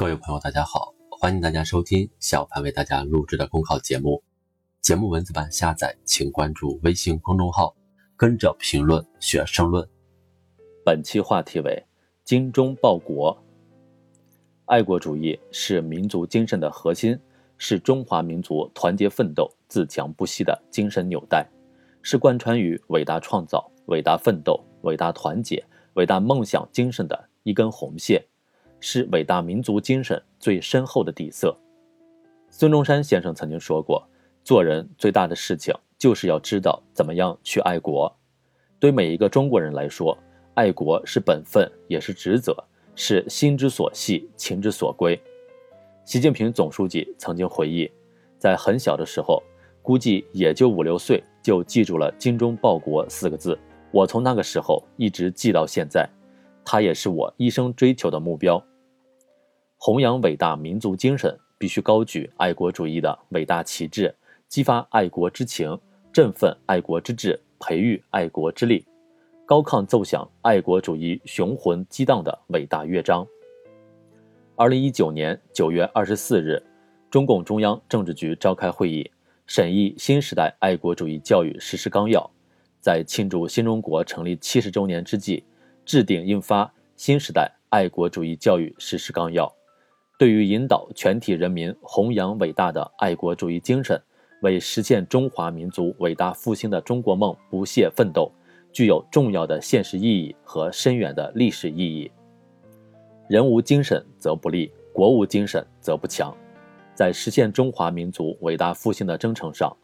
各位朋友，大家好，欢迎大家收听小凡为大家录制的公考节目。节目文字版下载，请关注微信公众号，跟着评论学申论。本期话题为“精忠报国”。爱国主义是民族精神的核心，是中华民族团结奋斗、自强不息的精神纽带，是贯穿于伟大创造、伟大奋斗、伟大团结、伟大梦想精神的一根红线。是伟大民族精神最深厚的底色。孙中山先生曾经说过：“做人最大的事情，就是要知道怎么样去爱国。”对每一个中国人来说，爱国是本分，也是职责，是心之所系，情之所归。习近平总书记曾经回忆，在很小的时候，估计也就五六岁，就记住了“精忠报国”四个字。我从那个时候一直记到现在，它也是我一生追求的目标。弘扬伟大民族精神，必须高举爱国主义的伟大旗帜，激发爱国之情，振奋爱国之志，培育爱国之力，高亢奏响爱国主义雄浑激荡的伟大乐章。二零一九年九月二十四日，中共中央政治局召开会议，审议新时代爱国主义教育实施纲要，在庆祝新中国成立七十周年之际，制定印发新时代爱国主义教育实施纲要。对于引导全体人民弘扬伟大的爱国主义精神，为实现中华民族伟大复兴的中国梦不懈奋斗，具有重要的现实意义和深远的历史意义。人无精神则不立，国无精神则不强。在实现中华民族伟大复兴的征程上，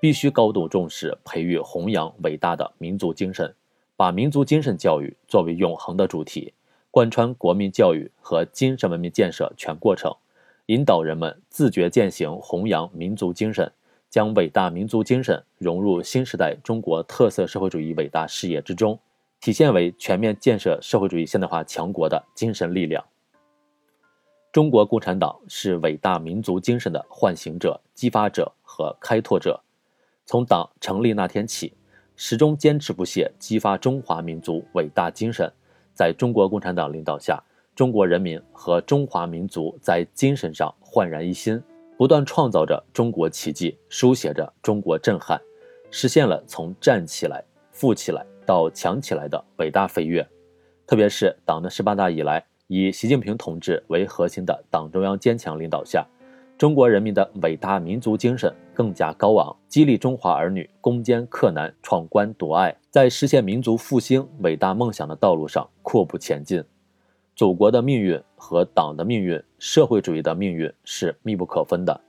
必须高度重视培育弘扬伟大的民族精神，把民族精神教育作为永恒的主题。贯穿国民教育和精神文明建设全过程，引导人们自觉践行弘扬民族精神，将伟大民族精神融入新时代中国特色社会主义伟大事业之中，体现为全面建设社会主义现代化强国的精神力量。中国共产党是伟大民族精神的唤醒者、激发者和开拓者，从党成立那天起，始终坚持不懈激发中华民族伟大精神。在中国共产党领导下，中国人民和中华民族在精神上焕然一新，不断创造着中国奇迹，书写着中国震撼，实现了从站起来、富起来到强起来的伟大飞跃。特别是党的十八大以来，以习近平同志为核心的党中央坚强领导下，中国人民的伟大民族精神更加高昂，激励中华儿女攻坚克难、闯关夺爱，在实现民族复兴伟大梦想的道路上阔步前进。祖国的命运和党的命运、社会主义的命运是密不可分的，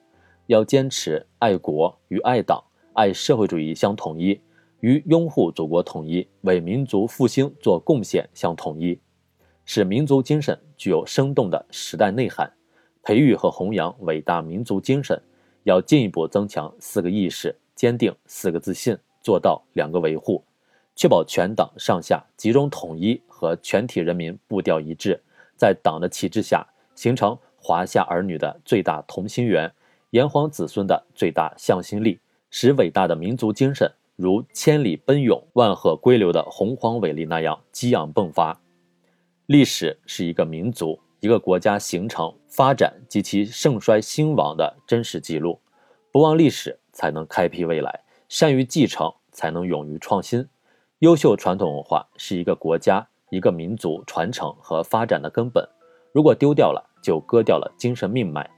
要坚持爱国与爱党、爱社会主义相统一，与拥护祖国统一、为民族复兴做贡献相统一，使民族精神具有生动的时代内涵。培育和弘扬伟大民族精神，要进一步增强四个意识，坚定四个自信，做到两个维护，确保全党上下集中统一和全体人民步调一致，在党的旗帜下形成华夏儿女的最大同心圆，炎黄子孙的最大向心力，使伟大的民族精神如千里奔涌、万壑归流的洪荒伟力那样激昂迸发。历史是一个民族。一个国家形成、发展及其盛衰兴亡的真实记录，不忘历史才能开辟未来，善于继承才能勇于创新。优秀传统文化是一个国家、一个民族传承和发展的根本，如果丢掉了，就割掉了精神命脉。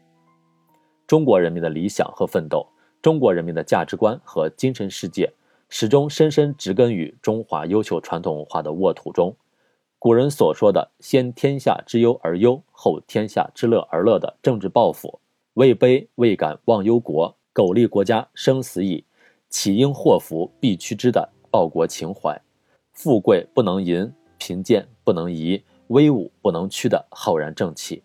中国人民的理想和奋斗，中国人民的价值观和精神世界，始终深深植根于中华优秀传统文化的沃土中。古人所说的“先天下之忧而忧，后天下之乐而乐”的政治抱负，位卑未敢忘忧国，苟利国家生死以，岂因祸福避趋之的报国情怀，富贵不能淫，贫贱不能移，威武不能屈的浩然正气，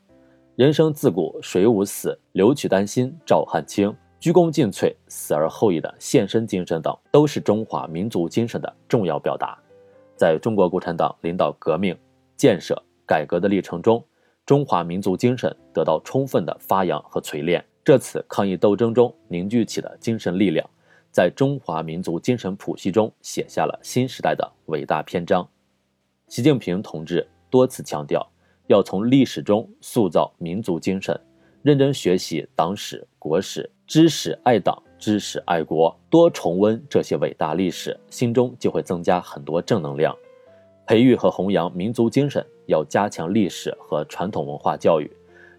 人生自古谁无死，留取丹心照汗青，鞠躬尽瘁，死而后已的献身精神等，都是中华民族精神的重要表达。在中国共产党领导革命、建设、改革的历程中，中华民族精神得到充分的发扬和锤炼。这次抗疫斗争中凝聚起的精神力量，在中华民族精神谱系中写下了新时代的伟大篇章。习近平同志多次强调，要从历史中塑造民族精神，认真学习党史、国史，知识爱党，知识爱国，多重温这些伟大历史，心中就会增加很多正能量。培育和弘扬民族精神，要加强历史和传统文化教育，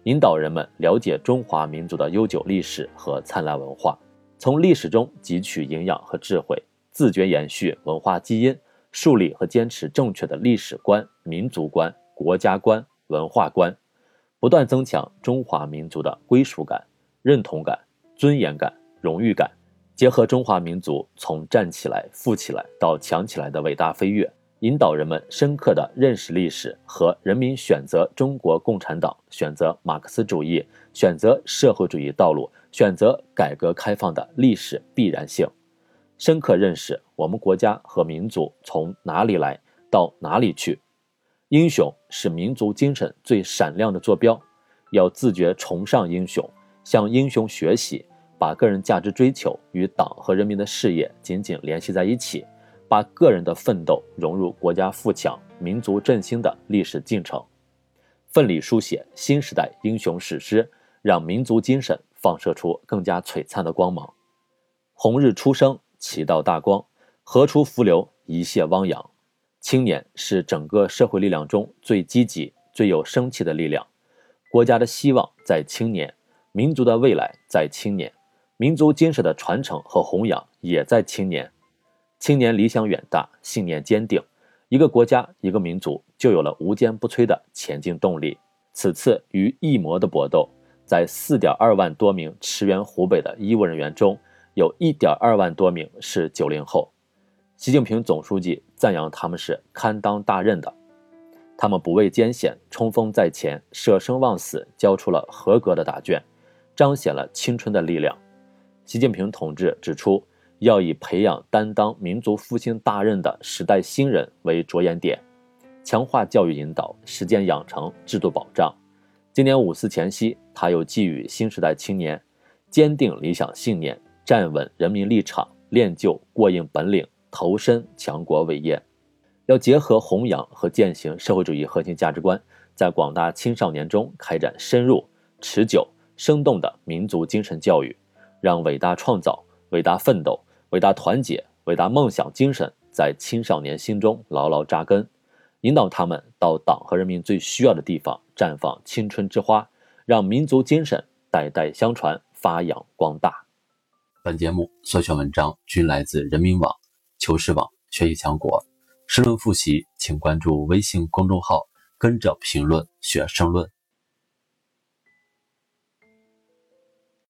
引导人们了解中华民族的悠久历史和灿烂文化，从历史中汲取营养和智慧，自觉延续文化基因，树立和坚持正确的历史观、民族观、国家观。文化观，不断增强中华民族的归属感、认同感、尊严感、荣誉感，结合中华民族从站起来、富起来到强起来的伟大飞跃，引导人们深刻的认识历史和人民选择中国共产党、选择马克思主义、选择社会主义道路、选择改革开放的历史必然性，深刻认识我们国家和民族从哪里来到哪里去。英雄是民族精神最闪亮的坐标，要自觉崇尚英雄，向英雄学习，把个人价值追求与党和人民的事业紧紧联系在一起，把个人的奋斗融入国家富强、民族振兴的历史进程，奋力书写新时代英雄史诗，让民族精神放射出更加璀璨的光芒。红日初升，其道大光，河出伏流，一泻汪洋。青年是整个社会力量中最积极、最有生气的力量。国家的希望在青年，民族的未来在青年，民族精神的传承和弘扬也在青年。青年理想远大，信念坚定，一个国家、一个民族就有了无坚不摧的前进动力。此次与疫魔的搏斗，在四点二万多名驰援湖北的医务人员中，有一点二万多名是九零后。习近平总书记赞扬他们是堪当大任的，他们不畏艰险，冲锋在前，舍生忘死，交出了合格的答卷，彰显了青春的力量。习近平同志指出，要以培养担当民族复兴大任的时代新人为着眼点，强化教育引导，实践养成制度保障。今年五四前夕，他又寄予新时代青年：坚定理想信念，站稳人民立场，练就过硬本领。投身强国伟业，要结合弘扬和践行社会主义核心价值观，在广大青少年中开展深入、持久、生动的民族精神教育，让伟大创造、伟大奋斗、伟大团结、伟大梦想精神在青少年心中牢牢扎根，引导他们到党和人民最需要的地方绽放青春之花，让民族精神代代相传、发扬光大。本节目所选文章均来自人民网。求是网学习强国，申论复习，请关注微信公众号，跟着评论学申论。